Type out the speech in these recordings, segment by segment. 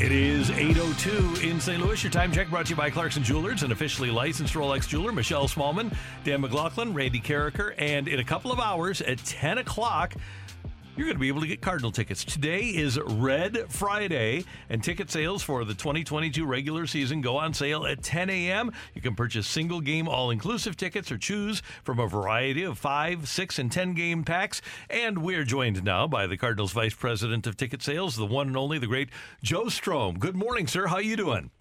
It is 8.02 in St. Louis. Your time check brought to you by Clarkson Jewelers, an officially licensed Rolex jeweler. Michelle Smallmon, Dan McLaughlin, Randy Karraker. And in a couple of hours at 10 o'clock, you're going to be able to get Cardinal tickets. Today is Red Friday, and ticket sales for the 2022 regular season go on sale at 10 a.m. You can purchase single game all inclusive tickets or choose from a variety of five, six, and 10 game packs. And we're joined now by the Cardinals Vice President of Ticket Sales, the one and only, the great Joe Strohm. Good morning, sir. How you doing?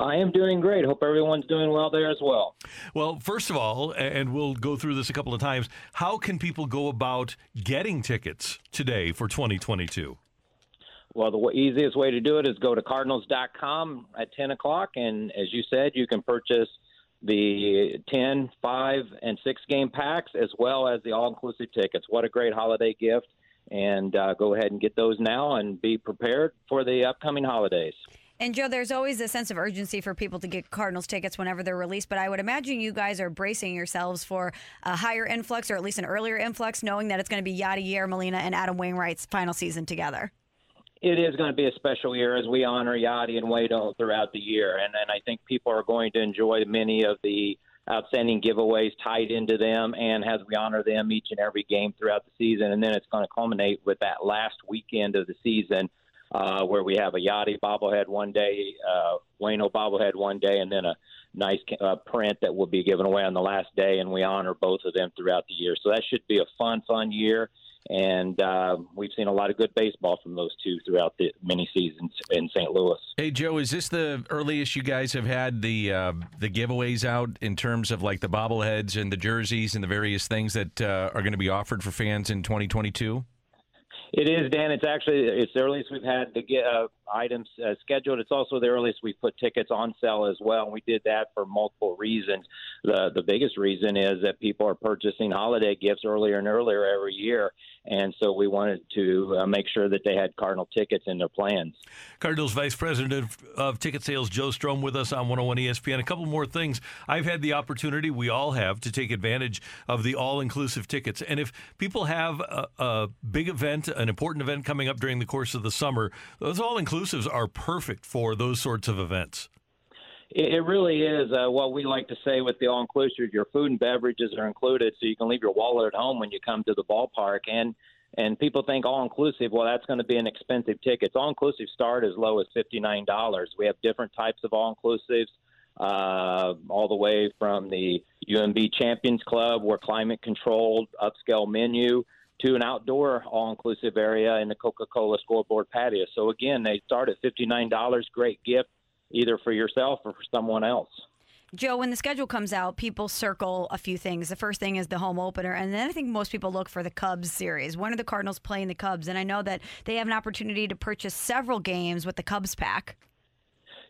I am doing great. Hope everyone's doing well there as well. Well, first of all, and we'll go through this a couple of times, how can people go about getting tickets today for 2022? Well, the easiest way to do it is go to cardinals.com at 10 o'clock. And as you said, you can purchase the 10, 5, and 6 game packs as well as the all inclusive tickets. What a great holiday gift. And uh, go ahead and get those now and be prepared for the upcoming holidays. And Joe, there's always a sense of urgency for people to get Cardinals tickets whenever they're released, but I would imagine you guys are bracing yourselves for a higher influx or at least an earlier influx, knowing that it's going to be Yadier Molina and Adam Wainwright's final season together. It is going to be a special year as we honor Yadi and Wade throughout the year, and, and I think people are going to enjoy many of the outstanding giveaways tied into them, and as we honor them each and every game throughout the season, and then it's going to culminate with that last weekend of the season uh, where we have a Yadi bobblehead one day, uh, Waino bobblehead one day, and then a nice uh, print that will be given away on the last day, and we honor both of them throughout the year. So that should be a fun, fun year. And uh, we've seen a lot of good baseball from those two throughout the many seasons in St. Louis. Hey Joe, is this the earliest you guys have had the uh, the giveaways out in terms of like the bobbleheads and the jerseys and the various things that uh, are going to be offered for fans in 2022? It is, Dan. It's actually it's the earliest we've had to get uh, items uh, scheduled. It's also the earliest we've put tickets on sale as well. And we did that for multiple reasons. The the biggest reason is that people are purchasing holiday gifts earlier and earlier every year, and so we wanted to uh, make sure that they had Cardinal tickets in their plans. Cardinals Vice President of, of Ticket Sales Joe Strohm with us on 101 ESPN. A couple more things. I've had the opportunity, we all have, to take advantage of the all-inclusive tickets. And if people have a, a big event, an important event coming up during the course of the summer, those all-inclusives are perfect for those sorts of events. It really is. Uh, what we like to say with the all inclusive, your food and beverages are included, so you can leave your wallet at home when you come to the ballpark. And and people think all inclusive, well, that's going to be an expensive ticket. All inclusive start as low as fifty nine dollars. We have different types of all inclusives, uh, all the way from the UMB Champions Club, where climate controlled upscale menu, to an outdoor all inclusive area in the Coca Cola scoreboard patio. So again, they start at fifty nine dollars. Great gift either for yourself or for someone else. Joe, when the schedule comes out, people circle a few things. The first thing is the home opener, and then I think most people look for the Cubs series. When are the Cardinals playing the Cubs? And I know that they have an opportunity to purchase several games with the Cubs pack.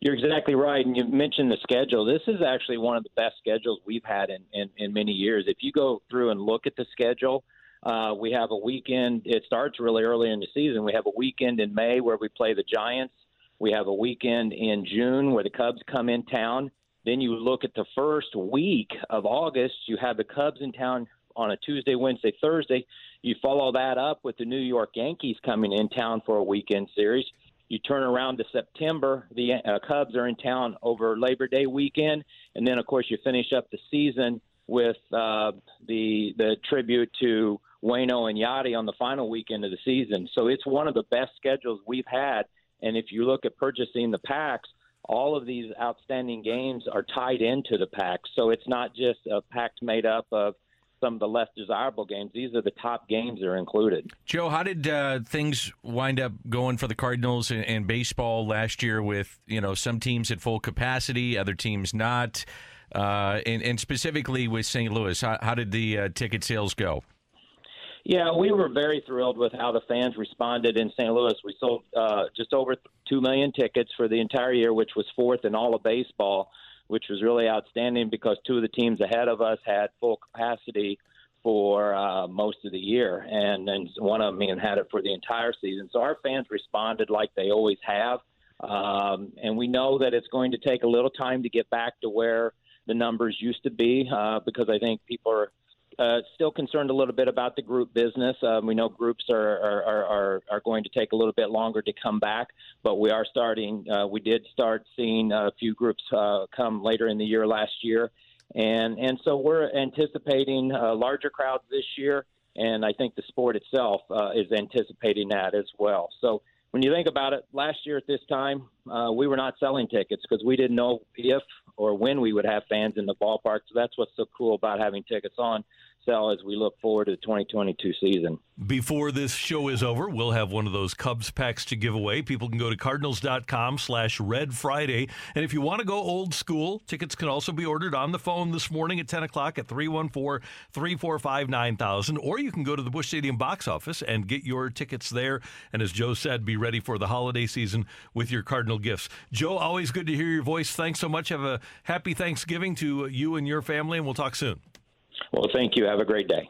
You're exactly right. And you mentioned the schedule. This is actually one of the best schedules we've had in, in, in many years. If you go through and look at the schedule, uh, we have a weekend. It starts really early in the season. We have a weekend in May where we play the Giants. We have a weekend in June where the Cubs come in town. Then you look at the first week of August, you have the Cubs in town on a Tuesday, Wednesday, Thursday. You follow that up with the New York Yankees coming in town for a weekend series. You turn around to September, the uh, Cubs are in town over Labor Day weekend, and then of course you finish up the season with uh, the the tribute to Waino and Yadi on the final weekend of the season. So it's one of the best schedules we've had and if you look at purchasing the packs, all of these outstanding games are tied into the pack. So it's not just a pack made up of some of the less desirable games. These are the top games that are included. Joe, how did uh, things wind up going for the Cardinals and, and baseball last year? With you know some teams at full capacity, other teams not, uh, and, and specifically with St. Louis, how, how did the uh, ticket sales go? Yeah, we were very thrilled with how the fans responded in St. Louis. We sold uh, just over 2 million tickets for the entire year, which was fourth in all of baseball, which was really outstanding because two of the teams ahead of us had full capacity for uh, most of the year, and then one of them even had it for the entire season. So our fans responded like they always have. Um, and we know that it's going to take a little time to get back to where the numbers used to be uh, because I think people are uh, still concerned a little bit about the group business. Um, we know groups are, are, are, are going to take a little bit longer to come back, but we are starting. Uh, we did start seeing a few groups uh, come later in the year last year, and and so we're anticipating uh, larger crowds this year, and I think the sport itself uh, is anticipating that as well. So when you think about it, last year at this time, uh, we were not selling tickets because we didn't know if or when we would have fans in the ballpark. So that's what's so cool about having tickets on sell as we look forward to the 2022 season. Before this show is over, we'll have one of those Cubs packs to give away. People can go to cardinals.com slash red Friday. And if you want to go old school, tickets can also be ordered on the phone this morning at 10 o'clock at 314 345 9000. Or you can go to the Busch Stadium box office and get your tickets there. And as Joe said, be ready for the holiday season with your Cardinal gifts. Joe, always good to hear your voice. Thanks so much. Have a happy Thanksgiving to you and your family, and we'll talk soon. Well, thank you. Have a great day.